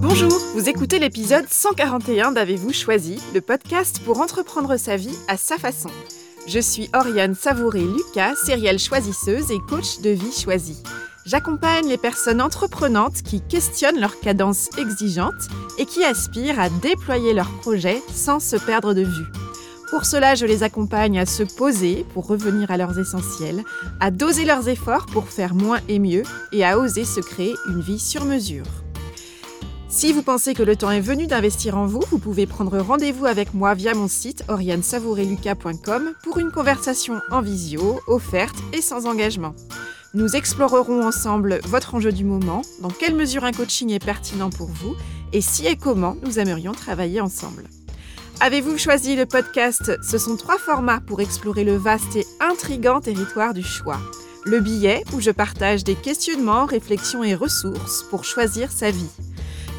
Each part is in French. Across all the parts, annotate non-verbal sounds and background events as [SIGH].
Bonjour, vous écoutez l'épisode 141 d'Avez-vous choisi, le podcast pour entreprendre sa vie à sa façon. Je suis Oriane Savouré-Lucas, sérielle choisisseuse et coach de vie choisie. J'accompagne les personnes entreprenantes qui questionnent leur cadence exigeante et qui aspirent à déployer leurs projets sans se perdre de vue. Pour cela, je les accompagne à se poser pour revenir à leurs essentiels, à doser leurs efforts pour faire moins et mieux et à oser se créer une vie sur mesure. Si vous pensez que le temps est venu d'investir en vous, vous pouvez prendre rendez-vous avec moi via mon site oriansavoureluca.com pour une conversation en visio, offerte et sans engagement. Nous explorerons ensemble votre enjeu du moment, dans quelle mesure un coaching est pertinent pour vous et si et comment nous aimerions travailler ensemble. Avez-vous choisi le podcast? Ce sont trois formats pour explorer le vaste et intrigant territoire du choix. Le billet, où je partage des questionnements, réflexions et ressources pour choisir sa vie.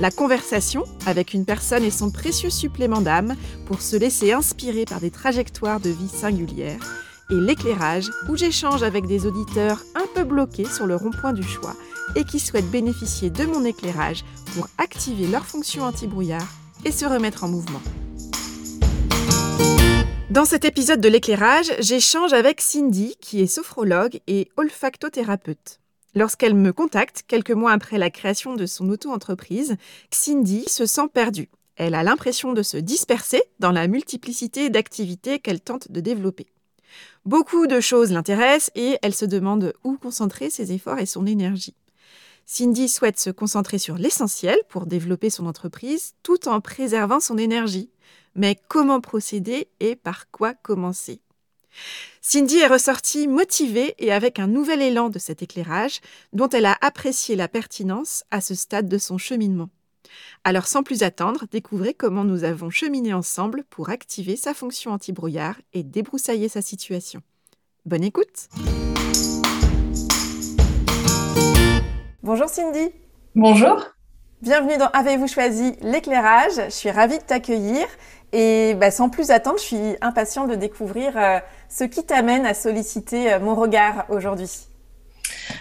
La conversation, avec une personne et son précieux supplément d'âme pour se laisser inspirer par des trajectoires de vie singulières et l'éclairage, où j'échange avec des auditeurs un peu bloqués sur le rond-point du choix et qui souhaitent bénéficier de mon éclairage pour activer leur fonction anti-brouillard et se remettre en mouvement. Dans cet épisode de l'éclairage, j'échange avec Cindy, qui est sophrologue et olfactothérapeute. Lorsqu'elle me contacte, quelques mois après la création de son auto-entreprise, Cindy se sent perdue. Elle a l'impression de se disperser dans la multiplicité d'activités qu'elle tente de développer. Beaucoup de choses l'intéressent et elle se demande où concentrer ses efforts et son énergie. Cindy souhaite se concentrer sur l'essentiel pour développer son entreprise tout en préservant son énergie. Mais comment procéder et par quoi commencer? Cindy est ressortie motivée et avec un nouvel élan de cet éclairage dont elle a apprécié la pertinence à ce stade de son cheminement. Alors sans plus attendre, découvrez comment nous avons cheminé ensemble pour activer sa fonction anti-brouillard et débroussailler sa situation. Bonne écoute! Bonjour Cindy. Bonjour. Bienvenue dans Avez-vous choisi l'éclairage? Je suis ravie de t'accueillir et bah, sans plus attendre, je suis impatiente de découvrir euh, ce qui t'amène à solliciter euh, mon regard aujourd'hui.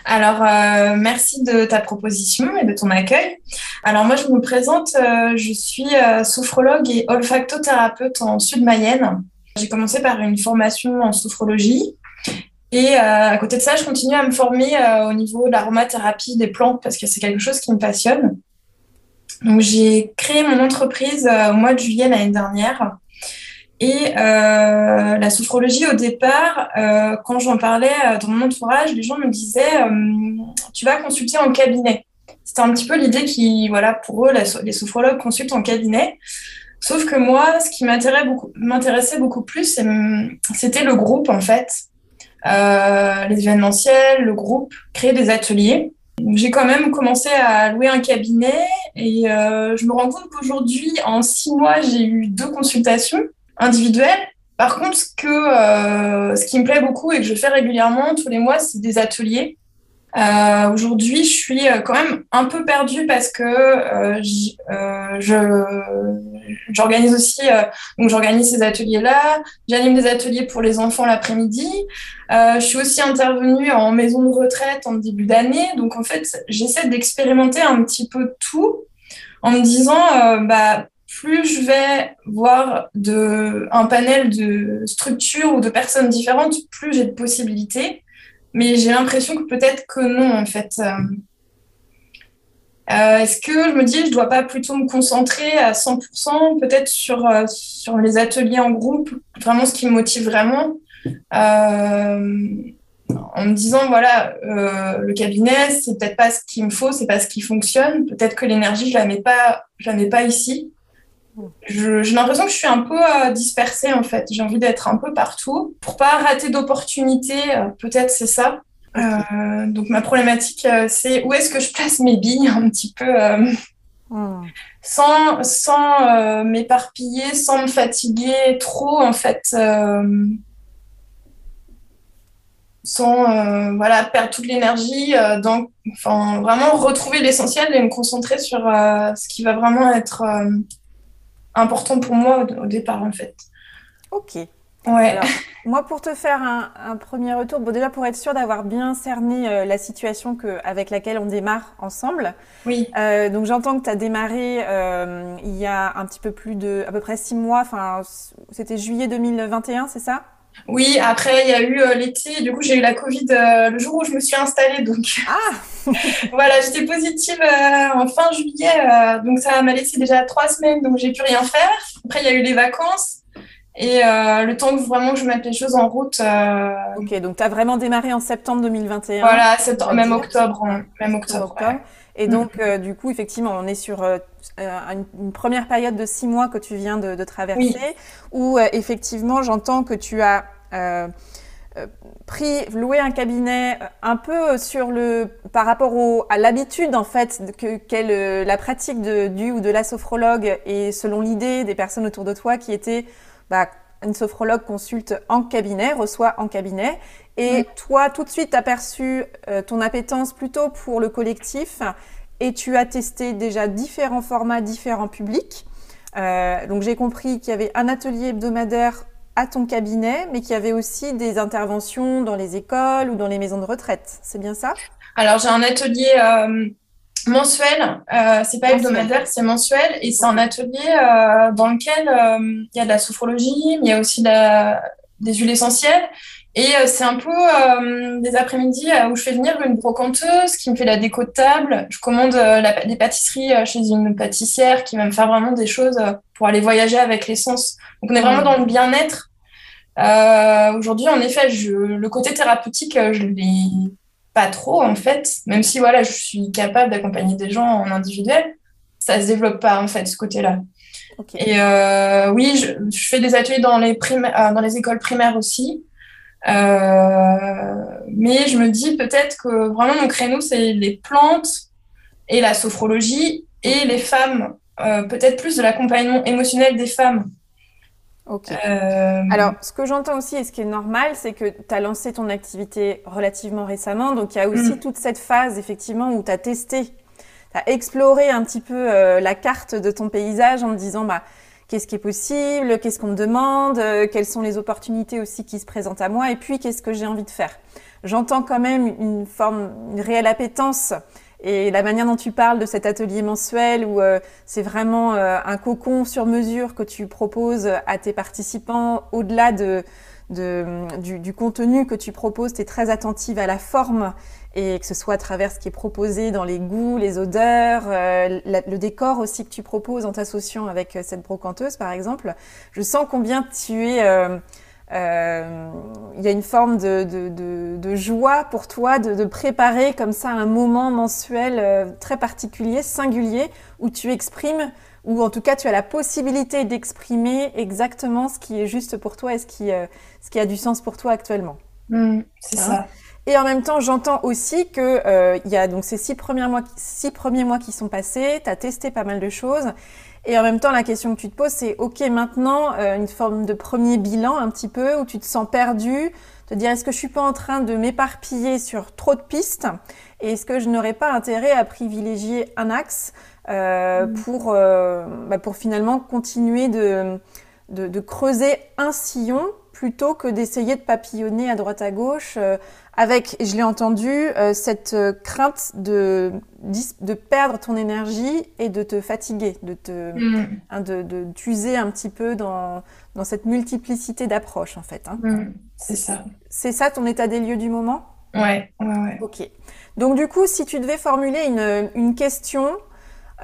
Alors, euh, merci de ta proposition et de ton accueil. Alors, moi, je me présente, je suis sophrologue et olfactothérapeute en Sud-Mayenne. J'ai commencé par une formation en sophrologie. Et à côté de ça, je continue à me former au niveau de l'aromathérapie des plantes parce que c'est quelque chose qui me passionne. Donc, j'ai créé mon entreprise au mois de juillet l'année dernière et euh, la sophrologie, au départ, euh, quand j'en parlais euh, dans mon entourage, les gens me disaient Tu vas consulter en cabinet. C'était un petit peu l'idée qui, voilà, pour eux, les sophrologues consultent en cabinet. Sauf que moi, ce qui m'intéressait beaucoup, beaucoup plus, c'était le groupe, en fait. les événementiels, le groupe, créer des ateliers. J'ai quand même commencé à louer un cabinet et je me rends compte qu'aujourd'hui, en six mois, j'ai eu deux consultations individuel. Par contre, ce, que, euh, ce qui me plaît beaucoup et que je fais régulièrement tous les mois, c'est des ateliers. Euh, Aujourd'hui, je suis euh, quand même un peu perdue parce que euh, euh j'organise aussi, donc j'organise ces ateliers-là. J'anime des ateliers pour les enfants l'après-midi. je suis aussi intervenue en maison de retraite en début d'année. Donc en fait, j'essaie d'expérimenter un petit peu tout en me disant, bah plus je vais voir de, un panel de structures ou de personnes différentes, plus j'ai de possibilités. Mais j'ai l'impression que peut-être que non, en fait. Euh, euh, est-ce que je me dis, je ne dois pas plutôt me concentrer à 100% peut-être sur, euh, sur les ateliers en groupe, vraiment ce qui me motive vraiment en me disant, voilà, le cabinet, c'est peut-être pas ce qu'il me faut, c'est pas ce qui fonctionne, peut-être que l'énergie, je la pas, je la mets pas ici j'ai l'impression que je suis un peu euh, dispersée en fait. J'ai envie d'être un peu partout pour pas rater d'opportunités. Euh, peut-être c'est ça. Euh, donc ma problématique, c'est où est-ce que je place mes billes un petit peu hmm. sans, sans m'éparpiller, sans me fatiguer trop en fait. sans voilà perdre toute l'énergie donc enfin vraiment retrouver l'essentiel et me concentrer sur ce qui va vraiment être important pour moi au, départ, en fait. Ok. Ouais. moi, pour te faire un, premier retour, bon, déjà pour être sûr d'avoir bien cerné euh, la situation que, avec laquelle on démarre ensemble. Oui. Euh, donc j'entends que tu as démarré euh, il y a un petit peu plus de, à peu près six mois, enfin c'était juillet 2021, c'est ça? Oui, après, il y a eu l'été. Du coup, j'ai eu la Covid le jour où je me suis installée. Donc, ah [LAUGHS] voilà, j'étais positive en fin juillet. donc, ça m'a laissé déjà trois semaines. Donc, j'ai pu rien faire. Après, il y a eu les vacances. Et euh, le temps que vraiment que je mette les choses en route. Euh... Ok, donc tu as vraiment démarré en septembre 2021. Voilà, septembre, même octobre. Hein, même octobre. Et donc, euh, du coup, effectivement, on est sur euh, une, une, première période de six mois que tu viens de, de traverser, oui. où euh, effectivement, j'entends que tu as pris, loué un cabinet un peu sur le, par rapport au, à l'habitude, en fait, que, qu'est la pratique de, du ou de la sophrologue et selon l'idée des personnes autour de toi qui étaient bah, une sophrologue consulte en cabinet, reçoit en cabinet. Et toi, tout de suite, tu as perçu euh, ton appétence plutôt pour le collectif et tu as testé déjà différents formats, différents publics. Euh, donc j'ai compris qu'il y avait un atelier hebdomadaire à ton cabinet, mais qu'il y avait aussi des interventions dans les écoles ou dans les maisons de retraite. C'est bien ça? Alors j'ai un atelier euh, mensuel, euh, c'est pas hebdomadaire, c'est mensuel. Et c'est un atelier euh, dans lequel il y a de la sophrologie, mais il y a aussi des huiles essentielles et euh, c'est un peu euh, des après-midi où je fais venir une brocanteuse qui me fait la déco de table. Je commande la, des pâtisseries chez une pâtissière qui va me faire vraiment des choses pour aller voyager avec l'essence. Donc on est vraiment dans le bien-être. Aujourd'hui, en effet, je, le côté thérapeutique, je l'ai pas trop en fait, même si voilà, je suis capable d'accompagner des gens en individuel, ça se développe pas en fait ce côté-là. Et euh, oui, je, fais des ateliers dans les primaires, dans les écoles primaires aussi. Euh, mais je me dis peut-être que vraiment mon créneau c'est les plantes et la sophrologie et les femmes, euh, peut-être plus de l'accompagnement émotionnel des femmes. Ok. Euh... Alors, ce que j'entends aussi et ce qui est normal, c'est que tu as lancé ton activité relativement récemment. Donc, il y a aussi mm. toute cette phase, effectivement, où tu as testé, tu as exploré un petit peu euh, la carte de ton paysage en te disant, bah, qu'est-ce qui est possible, qu'est-ce qu'on me demande, euh, quelles sont les opportunités aussi qui se présentent à moi, et puis qu'est-ce que j'ai envie de faire. J'entends quand même une forme, une réelle appétence et la manière dont tu parles de cet atelier mensuel où euh, c'est vraiment euh, un cocon sur mesure que tu proposes à tes participants, au-delà de, du, contenu que tu proposes, tu es très attentive à la forme et que ce soit à travers ce qui est proposé dans les goûts, les odeurs, euh, le décor aussi que tu proposes en t'associant avec cette brocanteuse par exemple. Je sens combien tu es euh, il y a une forme de, joie pour toi de, préparer comme ça un moment mensuel euh, très particulier, singulier, où tu exprimes, ou en tout cas tu as la possibilité d'exprimer exactement ce qui est juste pour toi et ce qui, euh, ce qui a du sens pour toi actuellement. Mmh, c'est hein ça. Et en même temps, j'entends aussi que euh, il y a donc ces six premiers mois, six premiers mois qui sont passés, tu as testé pas mal de choses, et en même temps, la question que tu te poses, c'est OK, maintenant, euh, une forme de premier bilan un petit peu où tu te sens perdu, te dire est-ce que je suis pas en train de m'éparpiller sur trop de pistes? Et est-ce que je n'aurais pas intérêt à privilégier un axe mmh. pour, euh, bah, pour finalement continuer de, de, de, creuser un sillon plutôt que d'essayer de papillonner à droite à gauche euh, avec, je l'ai entendu, euh, cette euh, crainte de, de perdre ton énergie et de te fatiguer, de te mm. hein, de, de t'user un petit peu dans, dans cette multiplicité d'approches en fait. Hein. Mm, c'est ça. C'est ça ton état des lieux du moment? Ouais, ouais, ouais. Ok. Donc du coup, si tu devais formuler une, une question,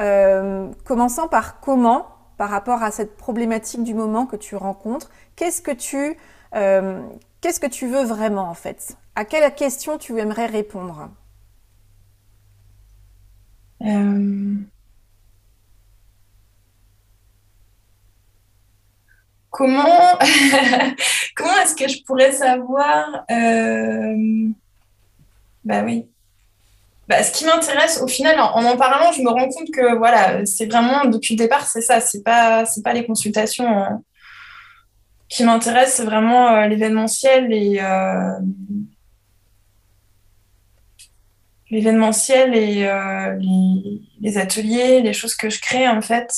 euh, commençant par comment, par rapport à cette problématique du moment que tu rencontres, qu'est-ce que tu euh, veux vraiment en fait? À quelle question tu aimerais répondre? Euh... Comment, [LAUGHS] comment est-ce que je pourrais savoir. Bah oui. Bah, ce qui m'intéresse, au final, en, en, en parlant, je me rends compte que voilà, c'est vraiment depuis le départ, c'est ça, c'est pas, c'est pas les consultations hein, qui m'intéressent, c'est vraiment euh, l'événementiel et euh, l'événementiel et euh, les, les, ateliers, les choses que je crée en fait.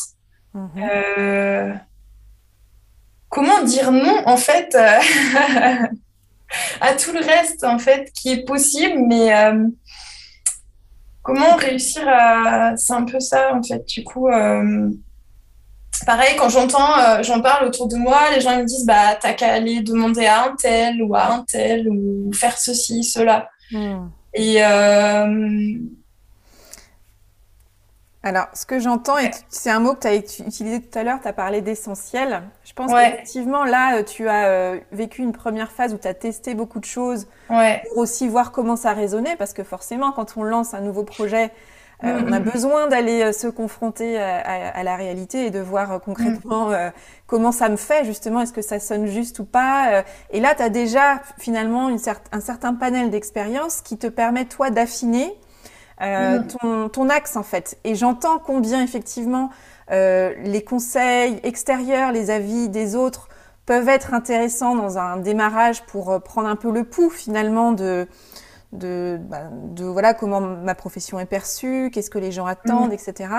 Mmh. Euh, comment dire non, en fait, euh, [LAUGHS] à tout le reste, en fait, qui est possible, mais euh, comment réussir à... C'est un peu ça, en fait, du coup... Euh, pareil, quand j'entends, j'en parle autour de moi, les gens me disent, bah, t'as qu'à aller demander à un tel ou à un tel ou faire ceci, cela. Hmm. Et alors, ce que j'entends, et c'est un mot que tu as utilisé tout à l'heure, tu as parlé d'essentiel. Je pense qu'effectivement, là, euh, tu as euh, vécu une première phase où tu as testé beaucoup de choses pour aussi voir comment ça résonnait, parce que forcément, quand on lance un nouveau projet, euh, on a mm-hmm. besoin d'aller se confronter à, la réalité et de voir concrètement mm. comment ça me fait, justement, est-ce que ça sonne juste ou pas. et là, tu as déjà finalement une un certain panel d'expériences qui te permet, toi, d'affiner euh, mm. ton, axe en fait. Et j'entends combien effectivement euh, les conseils extérieurs, les avis des autres peuvent être intéressants dans un démarrage pour euh, prendre un peu le pouls finalement de, de, bah, de voilà comment ma profession est perçue, qu'est-ce que les gens attendent, mm. etc.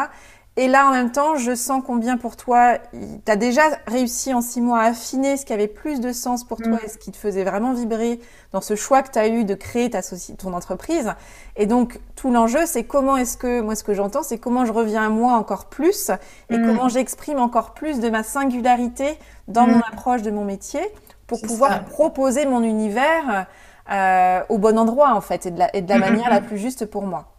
Et là, en même temps, je sens combien pour toi, tu as déjà réussi en six mois à affiner ce qui avait plus de sens pour toi mm. et ce qui te faisait vraiment vibrer dans ce choix que tu as eu de créer ta ton entreprise. Et donc, tout l'enjeu, c'est comment est-ce que, moi, ce que j'entends, c'est comment je reviens à moi encore plus et mm. comment j'exprime encore plus de ma singularité dans mon mm. approche de mon métier pour pouvoir proposer mon univers euh, au bon endroit, en fait, et de la, et de la manière la plus juste pour moi.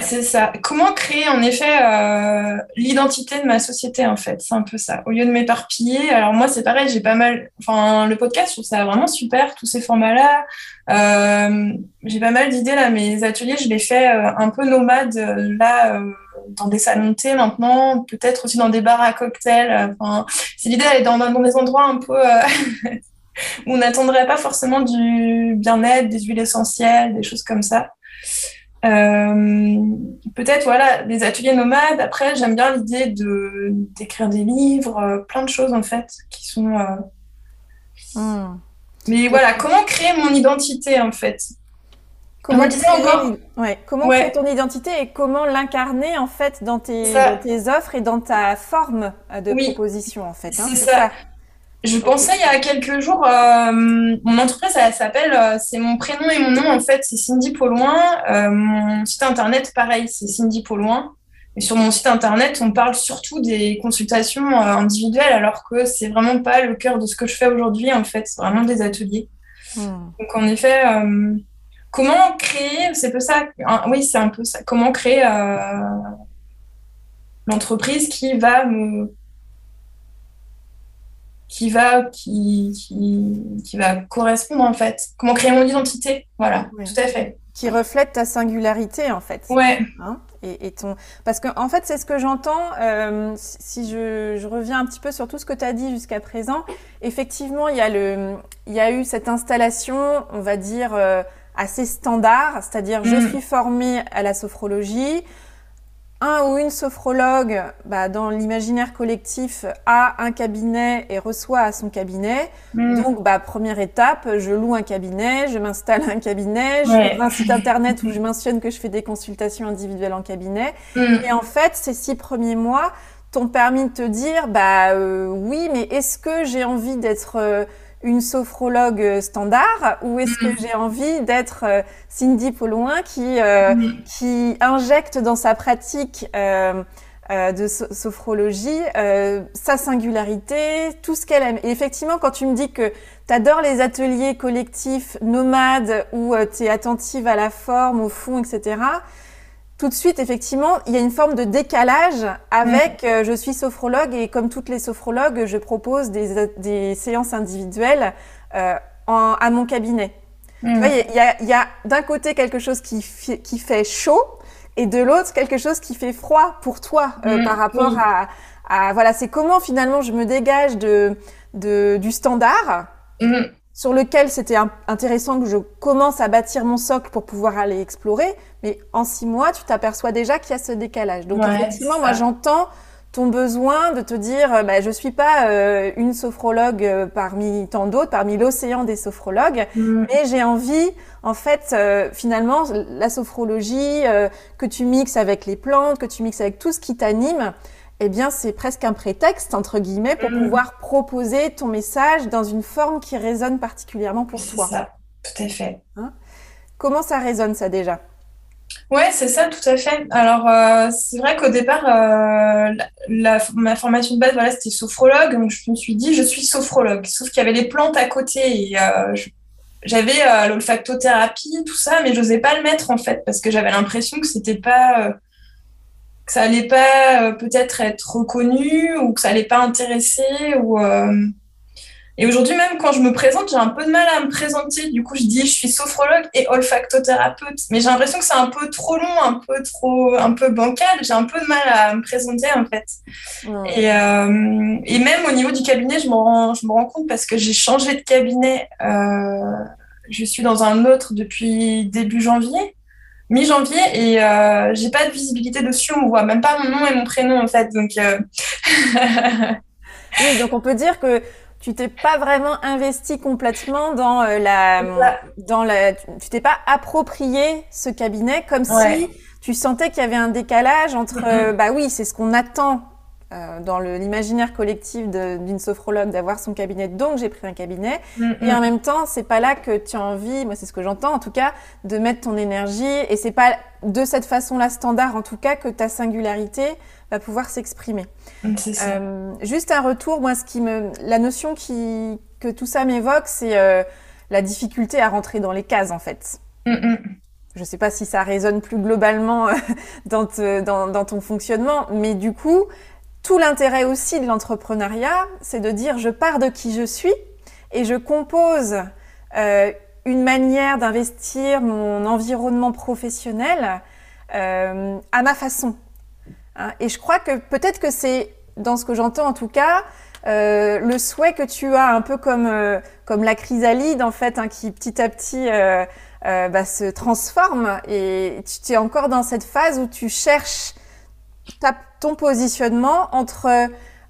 C'est ça. Comment créer en effet euh, l'identité de ma société en fait, c'est un peu ça. Au lieu de m'éparpiller, alors moi c'est pareil, j'ai pas mal, enfin le podcast, je trouve ça vraiment super, tous ces formats-là. Euh, j'ai pas mal d'idées là, mes ateliers, je les fais euh, un peu nomades là dans des salons de thé maintenant, peut-être aussi dans des bars à cocktails. Enfin, c'est l'idée d'aller dans, dans, des endroits un peu [LAUGHS] où on n'attendrait pas forcément du bien-être, des huiles essentielles, des choses comme ça. Euh, peut-être voilà des ateliers nomades. Après, j'aime bien l'idée de d'écrire des livres, euh, plein de choses en fait qui sont. Euh, hmm. Mais voilà, comment créer mon identité en fait? Comment, créer, encore... ouais, comment créer ton identité et comment l'incarner en fait dans tes, dans tes, offres et dans ta forme de proposition en fait. Hein, c'est ça. Je pensais il y a quelques jours, euh, mon entreprise, elle, s'appelle, euh, c'est mon prénom et mon nom en fait, c'est Cindy Pauloin. Euh, mon site internet, pareil, c'est Cindy Pauloin. Et sur mon site internet, on parle surtout des consultations individuelles, alors que c'est vraiment pas le cœur de ce que je fais aujourd'hui en fait, c'est vraiment des ateliers. Hmm. Donc en effet, comment créer, c'est peu ça, oui, c'est un peu ça, comment créer l'entreprise qui va me qui va, qui, qui, va correspondre en fait. Comment créer mon identité, voilà, tout à fait. Qui reflète ta singularité en fait. Ouais. Hein et, et, ton... Parce que en fait, c'est ce que j'entends, euh, si je, je, reviens un petit peu sur tout ce que tu as dit jusqu'à présent, effectivement, il y, a le, il y a eu cette installation, on va dire, euh, assez standard, c'est-à-dire je mm. suis formée à la sophrologie, un ou une sophrologue, bah, dans l'imaginaire collectif, a un cabinet et reçoit à son cabinet. Mm. Donc, bah, première étape, je loue un cabinet, je m'installe un cabinet, je un site internet où [LAUGHS] je mentionne que je fais des consultations individuelles en cabinet. Mm. Et en fait, ces six premiers mois t'ont permis de te dire, bah euh, oui, mais est-ce que j'ai envie d'être euh, une sophrologue standard ou est-ce que mm. j'ai envie d'être euh, Cindy Paulouin qui, euh, mm. qui injecte dans sa pratique euh, de sophrologie sa singularité, tout ce qu'elle aime. Et effectivement, quand tu me dis que tu adores les ateliers collectifs nomades où tu es attentive à la forme, au fond, etc., tout de suite, effectivement, il y a une forme de décalage avec mm. euh, je suis sophrologue et comme toutes les sophrologues, je propose des, des séances individuelles euh, en, à mon cabinet. Mm. il y a, y a d'un côté quelque chose qui, qui fait chaud et de l'autre quelque chose qui fait froid pour toi euh, mm. par rapport à, à, voilà, c'est comment finalement je me dégage de, de du standard sur lequel c'était intéressant que je commence à bâtir mon socle pour pouvoir aller explorer. Mais en six mois, tu t'aperçois déjà qu'il y a ce décalage. Donc effectivement, moi j'entends ton besoin de te dire, euh, bah, je suis pas euh, une sophrologue euh, parmi tant d'autres, parmi l'océan des sophrologues, mm. mais j'ai envie, en fait, finalement, la sophrologie que tu mixes avec les plantes, que tu mixes avec tout ce qui t'anime, eh bien, c'est presque un prétexte, entre guillemets, pour Mm. pouvoir proposer ton message dans une forme qui résonne particulièrement pour C'est toi. ça, tout à fait. Comment ça résonne, ça, déjà? Ouais, c'est ça, tout à fait. Alors, euh, c'est vrai qu'au départ, euh, la, la- ma formation de base, voilà, c'était sophrologue. Donc, je me suis dit, je suis sophrologue. Sauf qu'il y avait les plantes à côté et euh, je- j'avais l'olfactothérapie, tout ça, mais j'osais pas le mettre en fait parce que j'avais l'impression que c'était pas, que ça allait pas euh, peut-être être reconnu ou que ça allait pas intéresser ou. euh, Et aujourd'hui, même quand je me présente, j'ai un peu de mal à me présenter. Du coup, je dis je suis sophrologue et olfactothérapeute. Mais j'ai l'impression que c'est un peu trop long, un peu trop, un peu bancal. J'ai un peu de mal à me présenter en fait. Et, euh, et même au niveau du cabinet, je me rends, je me rends compte parce que j'ai changé de cabinet. Euh, je suis dans un autre depuis début janvier, mi-janvier, et euh, j'ai pas de visibilité dessus. On voit même pas mon nom et mon prénom en fait. Donc, euh, Oui, donc on peut dire que tu t'es pas vraiment investi complètement dans euh, la, Voilà. dans la, tu t'es pas approprié ce cabinet comme Ouais. si tu sentais qu'il y avait un décalage entre, Mhm. euh, bah oui, c'est ce qu'on attend euh, dans l'imaginaire collectif d'une sophrologue d'avoir son cabinet, donc j'ai pris un cabinet. mm, Et en même temps, c'est pas là que tu as envie, moi c'est ce que j'entends en tout cas, de mettre ton énergie. Et c'est pas de cette façon-là standard en tout cas que ta singularité va pouvoir s'exprimer. mm. Euh, juste un retour, moi, ce qui me, la notion qui, que tout ça m'évoque, c'est euh, la difficulté à rentrer dans les cases, en fait. Mm, mm. Je sais pas si ça résonne plus globalement [LAUGHS] dans, te- dans, dans ton fonctionnement, mais du coup, tout l'intérêt aussi de l'entrepreneuriat, c'est de dire je pars de qui je suis et je compose euh, une manière d'investir mon environnement professionnel euh, à ma façon. Hein, et je crois que peut-être que c'est, dans ce que j'entends en tout cas, euh, le souhait que tu as, un peu comme, euh, comme la chrysalide en fait, hein, qui petit à petit euh, euh, bah, se transforme. Et tu es encore dans cette phase où tu cherches ta- ton positionnement entre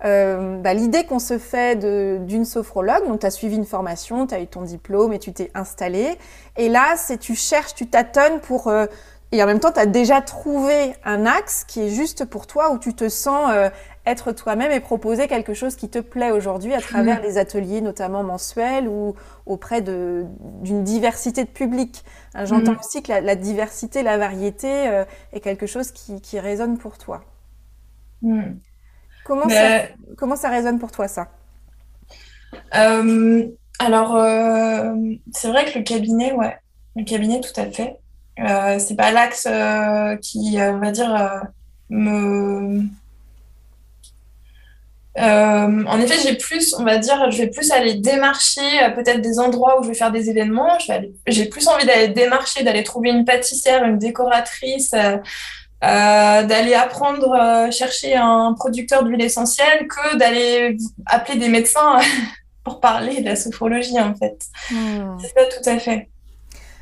euh, bah, l'idée qu'on se fait d'une sophrologue, donc tu as suivi une formation, tu as eu ton diplôme et tu t'es installé. Et là, c'est tu cherches, tu tâtonnes pour... euh, et en même temps, tu as déjà trouvé un axe qui est juste pour toi, où tu te sens euh, être toi-même et proposer quelque chose qui te plaît aujourd'hui à travers les ateliers, notamment mensuels ou auprès d'une diversité de public. Hein, J'entends Mhm. aussi que la, la diversité, la variété euh, est quelque chose qui, qui résonne pour toi. Mm. Comment, Mais- ça, comment ça résonne pour toi, ça? Euh, alors, euh, c'est vrai que le cabinet, ouais, le cabinet, tout à fait. Euh, c'est pas l'axe qui, on va dire, me. En effet, j'ai plus, on va dire, je vais plus aller démarcher peut-être des endroits où je vais faire des événements. J'ai plus envie d'aller démarcher, d'aller trouver une pâtissière, une décoratrice, euh, d'aller apprendre, euh, chercher un producteur d'huile essentielle que d'aller appeler des médecins [LAUGHS] pour parler de la sophrologie, en fait. C'est ça, tout à fait.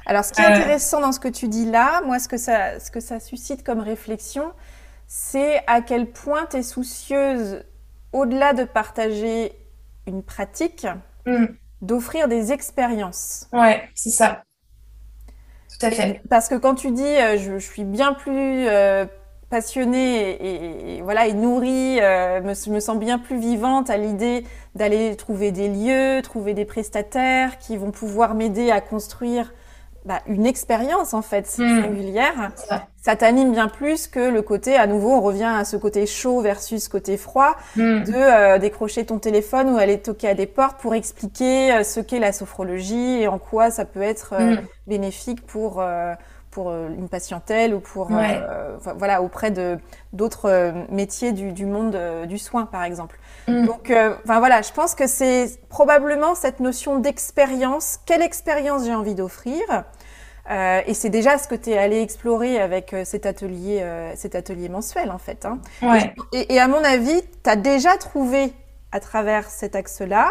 Alors, ce qui est Euh. intéressant dans ce que tu dis là, moi, ce que ça, ce que ça suscite comme réflexion, c'est à quel point tu es soucieuse, au-delà de partager une pratique, Mm. d'offrir des expériences. Ouais, c'est ça. Parce que quand tu dis euh, je, suis bien plus euh, passionnée et, voilà nourrie, euh, me, me sens bien plus vivante à l'idée d'aller trouver des lieux, trouver des prestataires qui vont pouvoir m'aider à construire bah, une expérience en fait Mm. singulière. Ça. T'anime bien plus que le côté, à nouveau, on revient à ce côté chaud versus côté froid, Mm. de euh, décrocher ton téléphone ou aller toquer à des portes pour expliquer euh, ce qu'est la sophrologie et en quoi ça peut être euh, Mm. bénéfique pour, pour euh, une patientèle ou pour, Ouais. euh, voilà, auprès de d'autres euh, métiers du, du monde du soin, par exemple. Mm. Donc, enfin voilà, je pense que c'est probablement cette notion d'expérience. Quelle expérience j'ai envie d'offrir? Euh, et c'est déjà ce que tu es allé explorer avec euh, cet, atelier, euh, cet atelier mensuel, en fait. hein. Ouais. Et, et à mon avis, tu as déjà trouvé, à travers cet axe-là,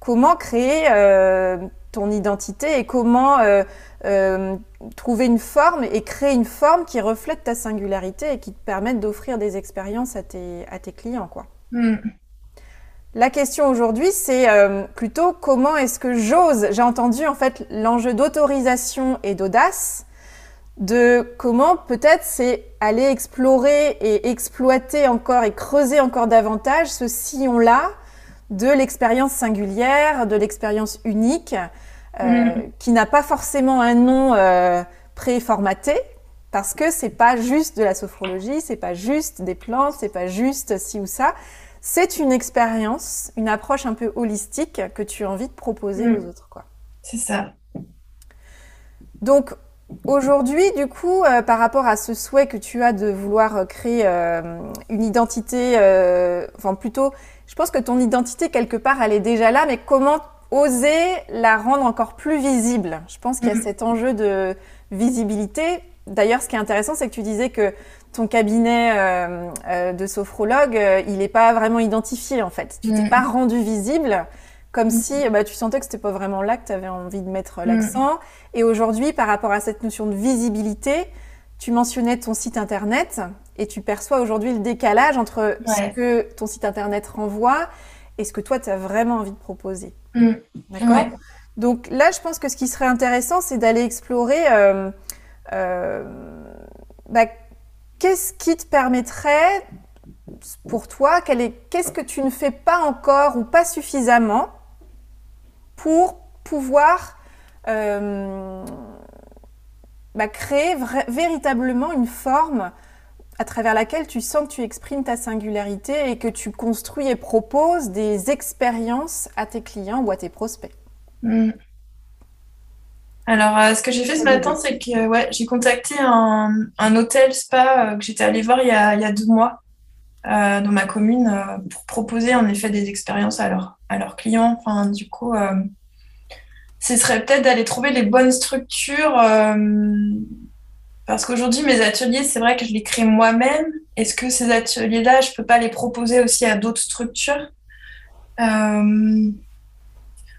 comment créer ton identité et comment euh, euh, trouver une forme et créer une forme qui reflète ta singularité et qui te permette d'offrir des expériences à tes, à tes clients, quoi. Mm. La question aujourd'hui, c'est euh, plutôt comment est-ce que j'ose J'ai entendu en fait l'enjeu d'autorisation et d'audace. de comment peut-être c'est aller explorer et exploiter encore et creuser encore davantage ce sillon-là de l'expérience singulière, de l'expérience unique, euh, mm. qui n'a pas forcément un nom euh, préformaté, parce que c'est pas juste de la sophrologie, c'est pas juste des plantes, c'est pas juste ci ou ça. C'est une expérience, une approche un peu holistique que tu as envie de proposer mm. aux autres, quoi. C'est ça. Donc, Aujourd'hui, du coup, euh, par rapport à ce souhait que tu as de vouloir créer euh, une identité, enfin plutôt, je pense que ton identité quelque part, elle est déjà là, mais comment oser la rendre encore plus visible? Je pense qu'il y a mhm. cet enjeu de visibilité. D'ailleurs, ce qui est intéressant, c'est que tu disais que ton cabinet de sophrologue, il n'est pas vraiment identifié en fait. Tu t'es pas rendu visible comme si bah, tu sentais que c'était pas vraiment là que tu avais envie de mettre l'accent. Et aujourd'hui, par rapport à cette notion de visibilité, tu mentionnais ton site internet et tu perçois aujourd'hui le décalage entre ce que ton site internet renvoie et ce que toi, tu as vraiment envie de proposer. Mm. D'accord Donc là, je pense que ce qui serait intéressant, c'est d'aller explorer euh, euh, bah, qu'est-ce qui te permettrait pour toi, qu'est-ce que tu ne fais pas encore ou pas suffisamment pour pouvoir euh, bah, créer véritablement une forme à travers laquelle tu sens que tu exprimes ta singularité et que tu construis et proposes des expériences à tes clients ou à tes prospects. Hmm. Alors, euh, ce que j'ai fait ce matin, c'est que ouais, j'ai contacté un, hôtel spa euh, que j'étais allée voir il y, a, deux mois dans ma commune pour proposer en effet des expériences à, à leurs clients. Enfin, du coup, ce serait peut-être d'aller trouver les bonnes structures. Euh, parce qu'aujourd'hui, mes ateliers, c'est vrai que je les crée moi-même. Est-ce que ces ateliers-là, je ne peux pas les proposer aussi à d'autres structures? Euh,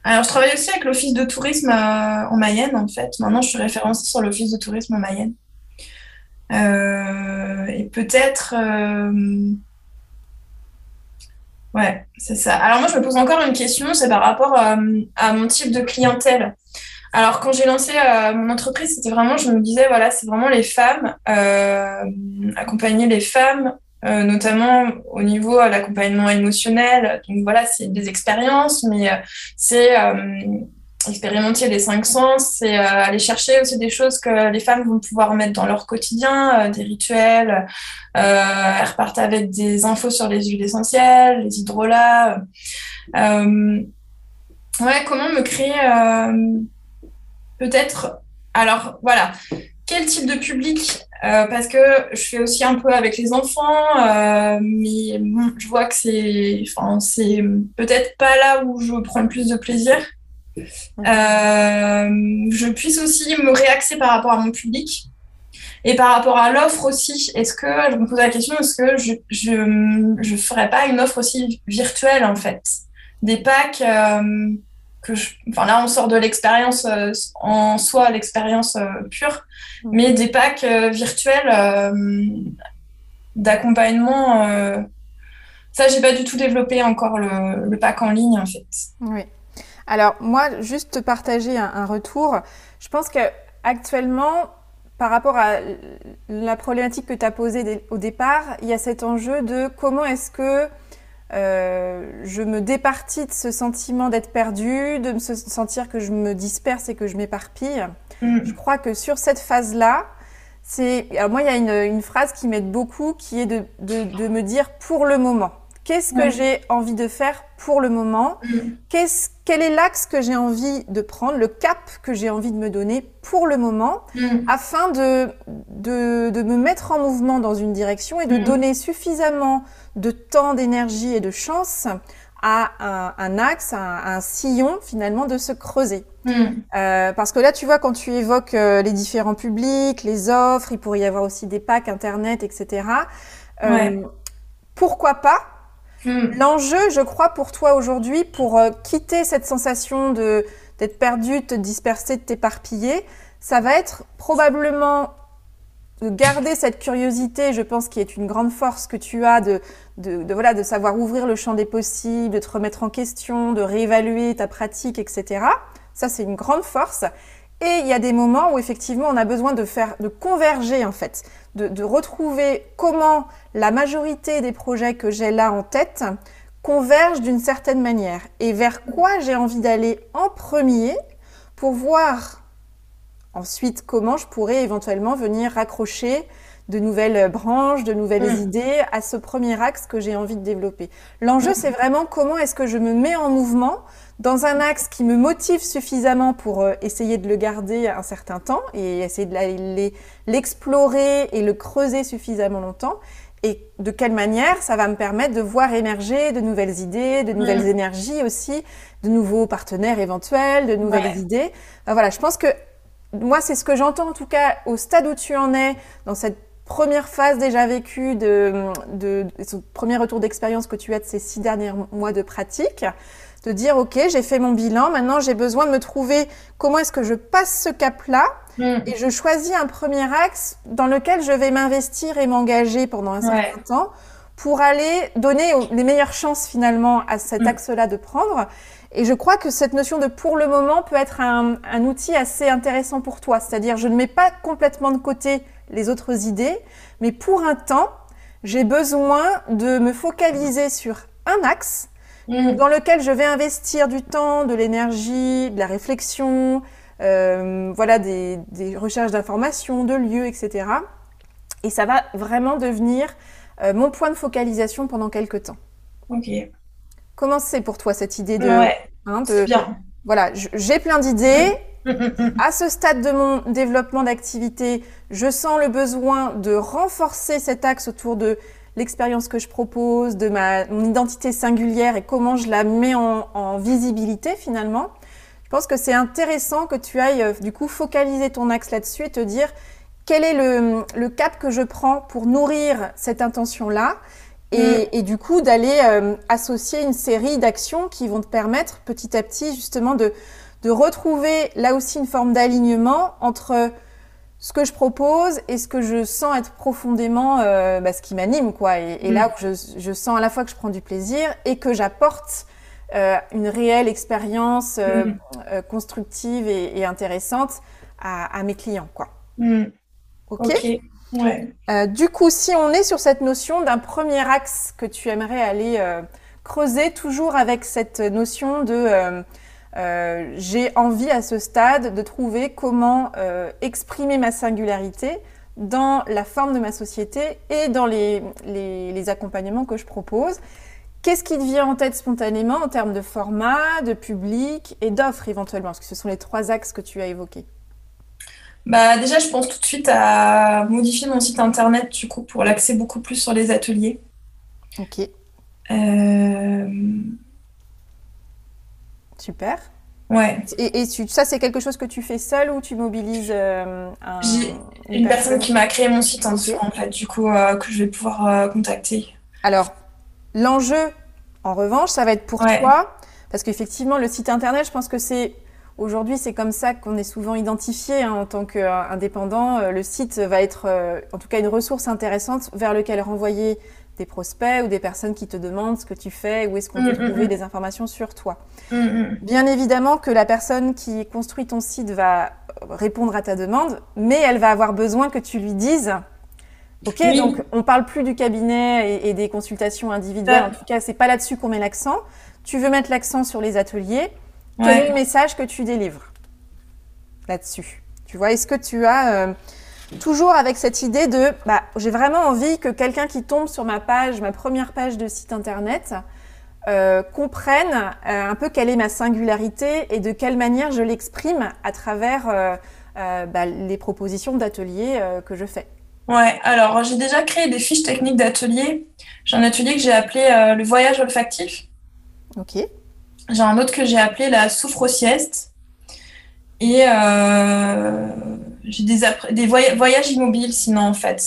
Alors, je travaille aussi avec l'Office de tourisme euh, en Mayenne, en fait. Maintenant, je suis référencée sur l'Office de tourisme en Mayenne. et peut-être Ouais, c'est ça. Alors moi, je me pose encore une question, c'est par rapport euh, à mon type de clientèle. Alors quand j'ai lancé euh, mon entreprise, c'était vraiment, je me disais, voilà, c'est vraiment les femmes, euh, accompagner les femmes, notamment au niveau de l'accompagnement émotionnel. Donc voilà, c'est des expériences, mais c'est expérimenter les cinq sens, c'est euh, aller chercher aussi des choses que les femmes vont pouvoir mettre dans leur quotidien, euh, des rituels. Euh, elles repartent avec des infos sur les huiles essentielles, les hydrolats. ouais, comment me créer peut-être. Alors voilà, quel type de public parce que je fais aussi un peu avec les enfants, mais je vois que c'est, enfin, c'est peut-être pas là où je prends le plus de plaisir. Euh, je puisse aussi me réaxer par rapport à mon public. Et par rapport à l'offre aussi, est-ce que, je me pose la question, est-ce que je je, ferais pas une offre aussi virtuelle en fait? Des packs euh, que je, enfin là on sort de l'expérience euh, en soi, l'expérience pure, mm. mais des packs virtuels d'accompagnement. ça, j'ai pas du tout développé encore le, le pack en ligne en fait. Oui. Alors moi, juste te partager un, retour. Je pense que actuellement, par rapport à la problématique que tu as posée au départ, il y a cet enjeu de comment est-ce que euh, je me départis de ce sentiment d'être perdu, de me sentir que je me disperse et que je m'éparpille. Mm. Je crois que sur cette phase-là, c'est. Alors, moi, il y a une, phrase qui m'aide beaucoup qui est de, me dire pour le moment. Qu'est-ce que j'ai envie de faire pour le moment? Mm. Quel est l'axe que j'ai envie de prendre, le cap que j'ai envie de me donner pour le moment, mm. afin de, de, me mettre en mouvement dans une direction et de donner suffisamment de temps, d'énergie et de chance à un, axe, à un, sillon finalement de se creuser. Euh, parce que là, tu vois, quand tu évoques euh, les différents publics, les offres, il pourrait y avoir aussi des packs Internet, etc. Euh, pourquoi pas? Hmm. L'enjeu, je crois, pour toi aujourd'hui, pour quitter cette sensation de d'être perdu, de te disperser, de t'éparpiller, ça va être probablement de garder cette curiosité, je pense, qui est une grande force que tu as de, voilà, de savoir ouvrir le champ des possibles, de te remettre en question, de réévaluer ta pratique, etc. Ça, c'est une grande force. Et il y a des moments où effectivement on a besoin de faire, de converger en fait, de retrouver comment la majorité des projets que j'ai là en tête convergent d'une certaine manière et vers quoi j'ai envie d'aller en premier pour voir ensuite comment je pourrais éventuellement venir raccrocher de nouvelles branches, de nouvelles Mm. idées à ce premier axe que j'ai envie de développer? L'enjeu, c'est vraiment comment est-ce que je me mets en mouvement dans un axe qui me motive suffisamment pour euh, essayer de le garder un certain temps et essayer de l'explorer et le creuser suffisamment longtemps. Et de quelle manière ça va me permettre de voir émerger de nouvelles idées, de nouvelles Mm. énergies aussi, de nouveaux partenaires éventuels, de nouvelles Ouais. idées. Enfin, voilà, je pense que moi, c'est ce que j'entends en tout cas au stade où tu en es, dans cette première phase déjà vécue de, de, de ce premier retour d'expérience que tu as de ces six derniers mois de pratique, de dire, OK, j'ai fait mon bilan, maintenant j'ai besoin de me trouver comment est-ce que je passe ce cap-là Mm. et je choisis un premier axe dans lequel je vais m'investir et m'engager pendant un Ouais. certain temps pour aller donner les meilleures chances finalement à cet Mm. axe-là de prendre. Et je crois que cette notion de pour le moment peut être un, un outil assez intéressant pour toi. C'est-à-dire, je ne mets pas complètement de côté les autres idées, mais pour un temps, j'ai besoin de me focaliser sur un axe Mm. dans lequel je vais investir du temps, de l'énergie, de la réflexion, euh, voilà, des, des recherches d'informations, de lieux, etc. Et ça va vraiment devenir euh, mon point de focalisation pendant quelques temps. Ok. Comment c'est pour toi cette idée de, Ouais, hein, de bien. voilà, j'ai plein d'idées. [LAUGHS] À ce stade de mon développement d'activité, je sens le besoin de renforcer cet axe autour de l'expérience que je propose, de ma mon identité singulière et comment je la mets en, en visibilité finalement. Je pense que c'est intéressant que tu ailles euh, du coup focaliser ton axe là-dessus et te dire quel est le, le cap que je prends pour nourrir cette intention-là et, et du coup d'aller euh, associer une série d'actions qui vont te permettre petit à petit justement de, de retrouver là aussi une forme d'alignement entre ce que je propose et ce que je sens être profondément euh, bah, ce qui m'anime quoi et, et Mm. là où je, je sens à la fois que je prends du plaisir et que j'apporte euh, une réelle expérience euh, Mm. euh, constructive et, et intéressante à, à mes clients quoi Mm. ok, Ok. Euh, du coup si on est sur cette notion d'un premier axe que tu aimerais aller euh, creuser toujours avec cette notion de euh, j'ai envie à ce stade de trouver comment exprimer ma singularité dans la forme de ma société et dans les, les, les accompagnements que je propose. Qu'est-ce qui te vient en tête spontanément en termes de format, de public et d'offres éventuellement? Parce que ce sont les trois axes que tu as évoqués? Bah, déjà, je pense tout de suite à modifier mon site internet du coup pour l'axer beaucoup plus sur les ateliers. Ok, Euh, super. Ouais. Et, et tu- ça, c'est quelque chose que tu fais seul ou tu mobilises euh, un- J'ai Une personne qui m'a créé mon site en dessous, en fait, du coup, euh, que je vais pouvoir euh, contacter. Alors, l'enjeu, en revanche, ça va être pour Ouais. toi, parce qu'effectivement, le site internet, je pense que c'est aujourd'hui, c'est comme ça qu'on est souvent identifié hein, en tant qu'indépendant. Le site va être, euh, en tout cas, une ressource intéressante vers lequel renvoyer des prospects ou des personnes qui te demandent ce que tu fais, où est-ce qu'on peut Mm, mm, trouver mm. des informations sur toi. Bien évidemment que la personne qui construit ton site va répondre à ta demande, mais elle va avoir besoin que tu lui dises Ok, Oui. donc on parle plus du cabinet et, et des consultations individuelles. En tout cas, c'est pas là-dessus qu'on met l'accent. Tu veux mettre l'accent sur les ateliers. Quel Ouais. est le message que tu délivres là-dessus? Tu vois, est-ce que tu as euh, toujours avec cette idée de bah, j'ai vraiment envie que quelqu'un qui tombe sur ma page, ma première page de site internet, euh, comprenne euh, un peu quelle est ma singularité et de quelle manière je l'exprime à travers bah, les propositions d'ateliers que je fais. Ouais, alors j'ai déjà créé des fiches techniques d'atelier. J'ai un atelier que j'ai appelé le voyage olfactif. Ok. J'ai un autre que j'ai appelé la soufre-sieste. Et euh, j'ai des, des voya- voyages immobiles, sinon, en fait.